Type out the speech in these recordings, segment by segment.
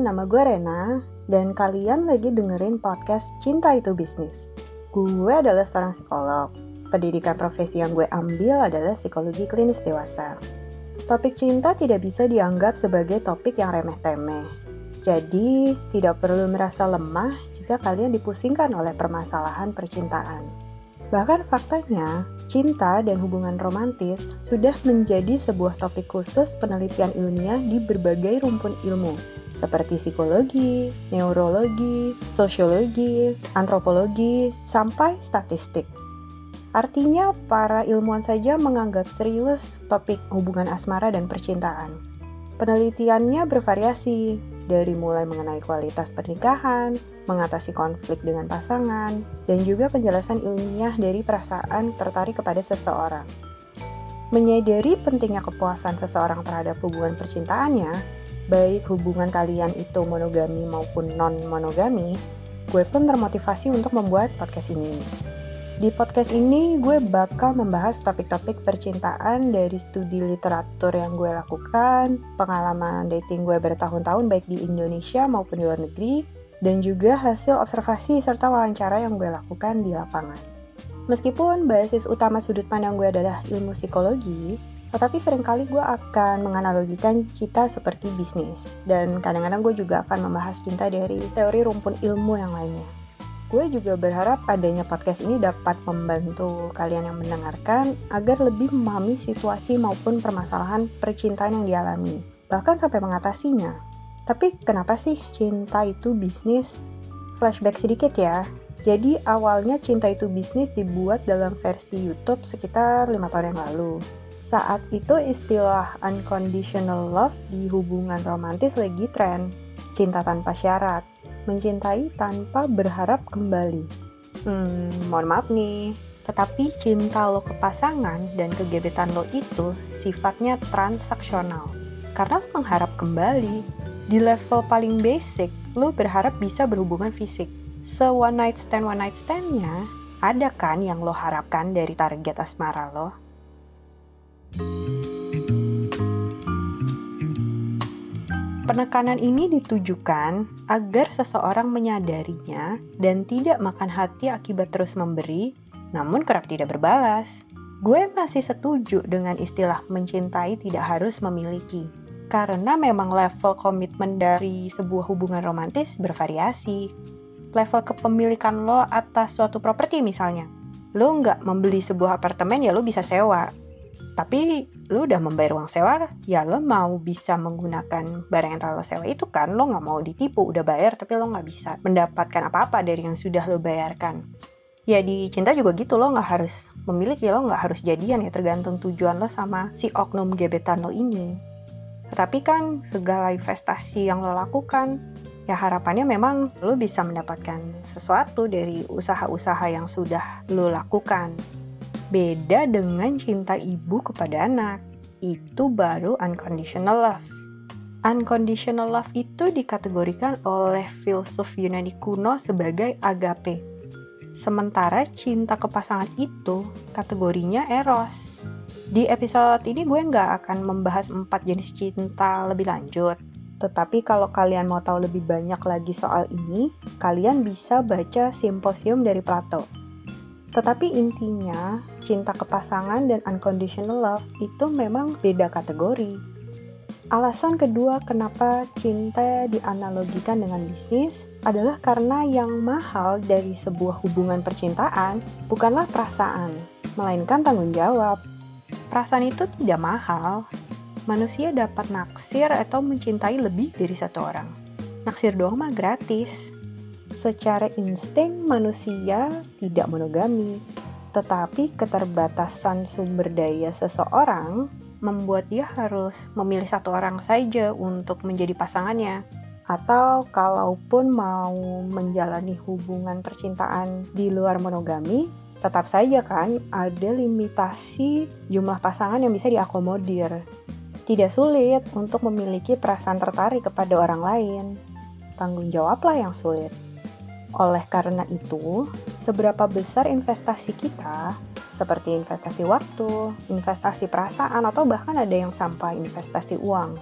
nama gue Rena dan kalian lagi dengerin podcast Cinta Itu Bisnis. Gue adalah seorang psikolog. Pendidikan profesi yang gue ambil adalah psikologi klinis dewasa. Topik cinta tidak bisa dianggap sebagai topik yang remeh-temeh. Jadi, tidak perlu merasa lemah jika kalian dipusingkan oleh permasalahan percintaan. Bahkan faktanya, cinta dan hubungan romantis sudah menjadi sebuah topik khusus penelitian ilmiah di berbagai rumpun ilmu, seperti psikologi, neurologi, sosiologi, antropologi, sampai statistik. Artinya, para ilmuwan saja menganggap serius topik hubungan asmara dan percintaan. Penelitiannya bervariasi, dari mulai mengenai kualitas pernikahan, mengatasi konflik dengan pasangan, dan juga penjelasan ilmiah dari perasaan tertarik kepada seseorang. Menyadari pentingnya kepuasan seseorang terhadap hubungan percintaannya, baik hubungan kalian itu monogami maupun non-monogami, gue pun termotivasi untuk membuat podcast ini. Di podcast ini gue bakal membahas topik-topik percintaan dari studi literatur yang gue lakukan, pengalaman dating gue bertahun-tahun baik di Indonesia maupun di luar negeri, dan juga hasil observasi serta wawancara yang gue lakukan di lapangan. Meskipun basis utama sudut pandang gue adalah ilmu psikologi, tetapi sering kali gue akan menganalogikan cinta seperti bisnis, dan kadang-kadang gue juga akan membahas cinta dari teori rumpun ilmu yang lainnya. Gue juga berharap adanya podcast ini dapat membantu kalian yang mendengarkan agar lebih memahami situasi maupun permasalahan percintaan yang dialami, bahkan sampai mengatasinya. Tapi kenapa sih cinta itu bisnis? Flashback sedikit ya. Jadi awalnya cinta itu bisnis dibuat dalam versi YouTube sekitar lima tahun yang lalu. Saat itu istilah unconditional love di hubungan romantis lagi tren, cinta tanpa syarat mencintai tanpa berharap kembali. Hmm, mohon maaf nih, tetapi cinta lo ke pasangan dan kegebetan lo itu sifatnya transaksional. Karena lo mengharap kembali, di level paling basic, lo berharap bisa berhubungan fisik. Se one night stand one night standnya, ada kan yang lo harapkan dari target asmara lo? Penekanan ini ditujukan agar seseorang menyadarinya dan tidak makan hati akibat terus memberi, namun kerap tidak berbalas. Gue masih setuju dengan istilah mencintai tidak harus memiliki, karena memang level komitmen dari sebuah hubungan romantis bervariasi. Level kepemilikan lo atas suatu properti misalnya, lo nggak membeli sebuah apartemen ya lo bisa sewa, tapi lu udah membayar uang sewa ya lo mau bisa menggunakan barang yang telah lo sewa itu kan? Lo nggak mau ditipu udah bayar tapi lo nggak bisa mendapatkan apa-apa dari yang sudah lo bayarkan. Ya di cinta juga gitu lo nggak harus memiliki lo nggak harus jadian ya tergantung tujuan lo sama si oknum gebetan lo ini. Tapi kan segala investasi yang lo lakukan ya harapannya memang lo bisa mendapatkan sesuatu dari usaha-usaha yang sudah lo lakukan Beda dengan cinta ibu kepada anak. Itu baru unconditional love. Unconditional love itu dikategorikan oleh filsuf Yunani kuno sebagai agape. Sementara cinta ke pasangan itu kategorinya eros. Di episode ini gue nggak akan membahas empat jenis cinta lebih lanjut. Tetapi kalau kalian mau tahu lebih banyak lagi soal ini, kalian bisa baca simposium dari Plato tetapi intinya, cinta ke pasangan dan unconditional love itu memang beda kategori. Alasan kedua kenapa cinta dianalogikan dengan bisnis adalah karena yang mahal dari sebuah hubungan percintaan bukanlah perasaan, melainkan tanggung jawab. Perasaan itu tidak mahal. Manusia dapat naksir atau mencintai lebih dari satu orang. Naksir doang mah gratis secara insting manusia tidak monogami, tetapi keterbatasan sumber daya seseorang membuat dia harus memilih satu orang saja untuk menjadi pasangannya. Atau kalaupun mau menjalani hubungan percintaan di luar monogami, tetap saja kan ada limitasi jumlah pasangan yang bisa diakomodir. Tidak sulit untuk memiliki perasaan tertarik kepada orang lain. Tanggung jawablah yang sulit. Oleh karena itu, seberapa besar investasi kita, seperti investasi waktu, investasi perasaan, atau bahkan ada yang sampai investasi uang,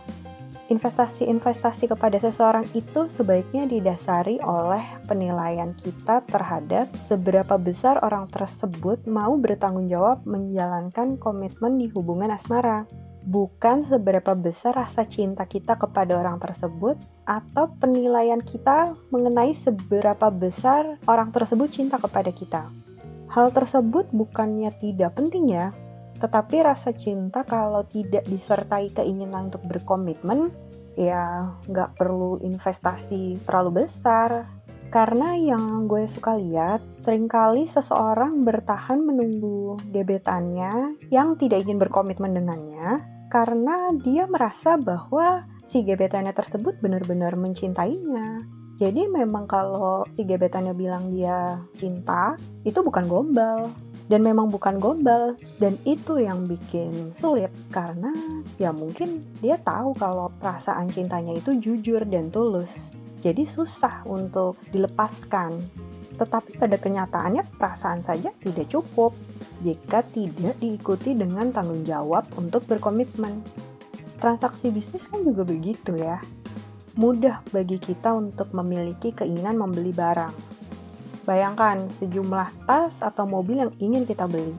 investasi-investasi kepada seseorang itu sebaiknya didasari oleh penilaian kita terhadap seberapa besar orang tersebut mau bertanggung jawab menjalankan komitmen di hubungan asmara. Bukan seberapa besar rasa cinta kita kepada orang tersebut atau penilaian kita mengenai seberapa besar orang tersebut cinta kepada kita. Hal tersebut bukannya tidak penting ya, tetapi rasa cinta kalau tidak disertai keinginan untuk berkomitmen, ya nggak perlu investasi terlalu besar. Karena yang gue suka lihat, sering kali seseorang bertahan menunggu gebetannya yang tidak ingin berkomitmen dengannya karena dia merasa bahwa si gebetannya tersebut benar-benar mencintainya. Jadi memang kalau si gebetannya bilang dia cinta, itu bukan gombal. Dan memang bukan gombal. Dan itu yang bikin sulit karena ya mungkin dia tahu kalau perasaan cintanya itu jujur dan tulus jadi susah untuk dilepaskan tetapi pada kenyataannya perasaan saja tidak cukup jika tidak diikuti dengan tanggung jawab untuk berkomitmen transaksi bisnis kan juga begitu ya mudah bagi kita untuk memiliki keinginan membeli barang Bayangkan sejumlah tas atau mobil yang ingin kita beli.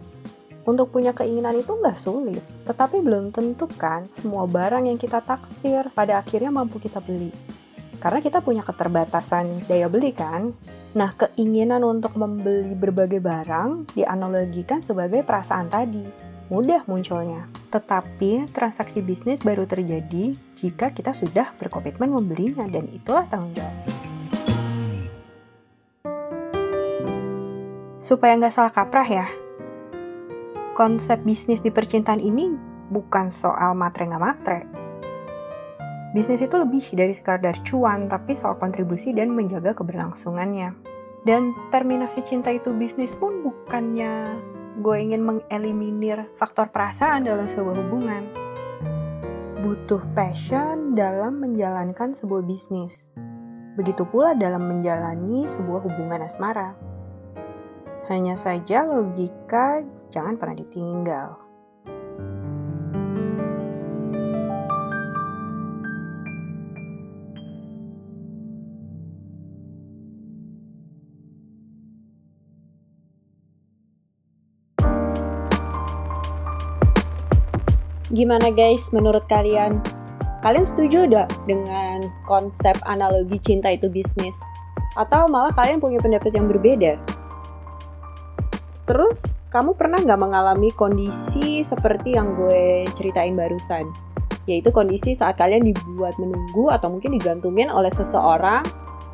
Untuk punya keinginan itu nggak sulit, tetapi belum tentu kan semua barang yang kita taksir pada akhirnya mampu kita beli. Karena kita punya keterbatasan daya beli kan. Nah, keinginan untuk membeli berbagai barang dianalogikan sebagai perasaan tadi. Mudah munculnya. Tetapi transaksi bisnis baru terjadi jika kita sudah berkomitmen membelinya dan itulah tanggung jawab. Supaya nggak salah kaprah ya, konsep bisnis di percintaan ini bukan soal matre nggak matre. Bisnis itu lebih dari sekadar cuan, tapi soal kontribusi dan menjaga keberlangsungannya. Dan terminasi cinta itu bisnis pun bukannya gue ingin mengeliminir faktor perasaan dalam sebuah hubungan. Butuh passion dalam menjalankan sebuah bisnis. Begitu pula dalam menjalani sebuah hubungan asmara. Hanya saja logika jangan pernah ditinggal. Gimana guys menurut kalian? Kalian setuju gak dengan konsep analogi cinta itu bisnis? Atau malah kalian punya pendapat yang berbeda? Terus kamu pernah nggak mengalami kondisi seperti yang gue ceritain barusan? Yaitu kondisi saat kalian dibuat menunggu atau mungkin digantungin oleh seseorang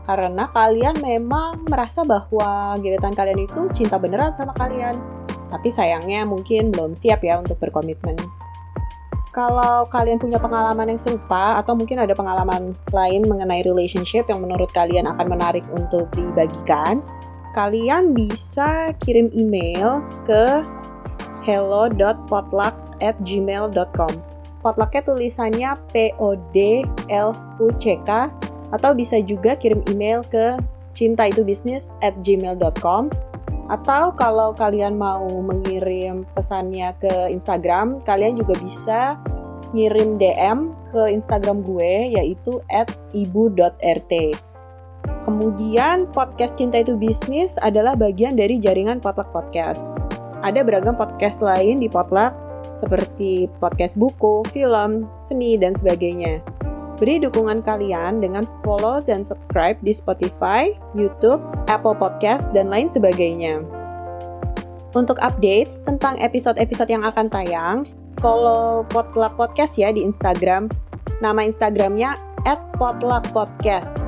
karena kalian memang merasa bahwa gebetan kalian itu cinta beneran sama kalian. Tapi sayangnya mungkin belum siap ya untuk berkomitmen. Kalau kalian punya pengalaman yang serupa atau mungkin ada pengalaman lain mengenai relationship yang menurut kalian akan menarik untuk dibagikan, kalian bisa kirim email ke hello.potluck@gmail.com. Potlucknya tulisannya P O D L U C K atau bisa juga kirim email ke cinta itu bisnis at gmail.com atau kalau kalian mau mengirim pesannya ke Instagram, kalian juga bisa ngirim DM ke Instagram gue yaitu ibu.rt. Kemudian podcast Cinta Itu Bisnis adalah bagian dari jaringan Potluck Podcast. Ada beragam podcast lain di Potluck seperti podcast buku, film, seni, dan sebagainya. Beri dukungan kalian dengan follow dan subscribe di Spotify, YouTube, Apple Podcast, dan lain sebagainya. Untuk updates tentang episode-episode yang akan tayang, follow Potluck Podcast ya di Instagram. Nama Instagramnya at Potluck Podcast.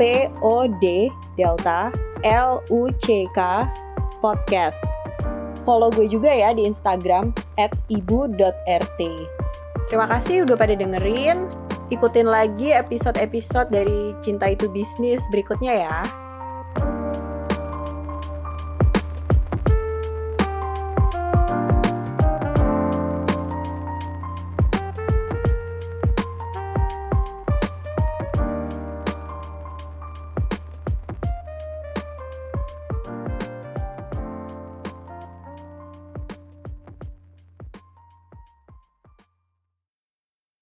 P O D Delta L U C K podcast. Follow gue juga ya di Instagram @ibu.rt. Terima kasih udah pada dengerin. Ikutin lagi episode-episode dari Cinta Itu Bisnis berikutnya ya.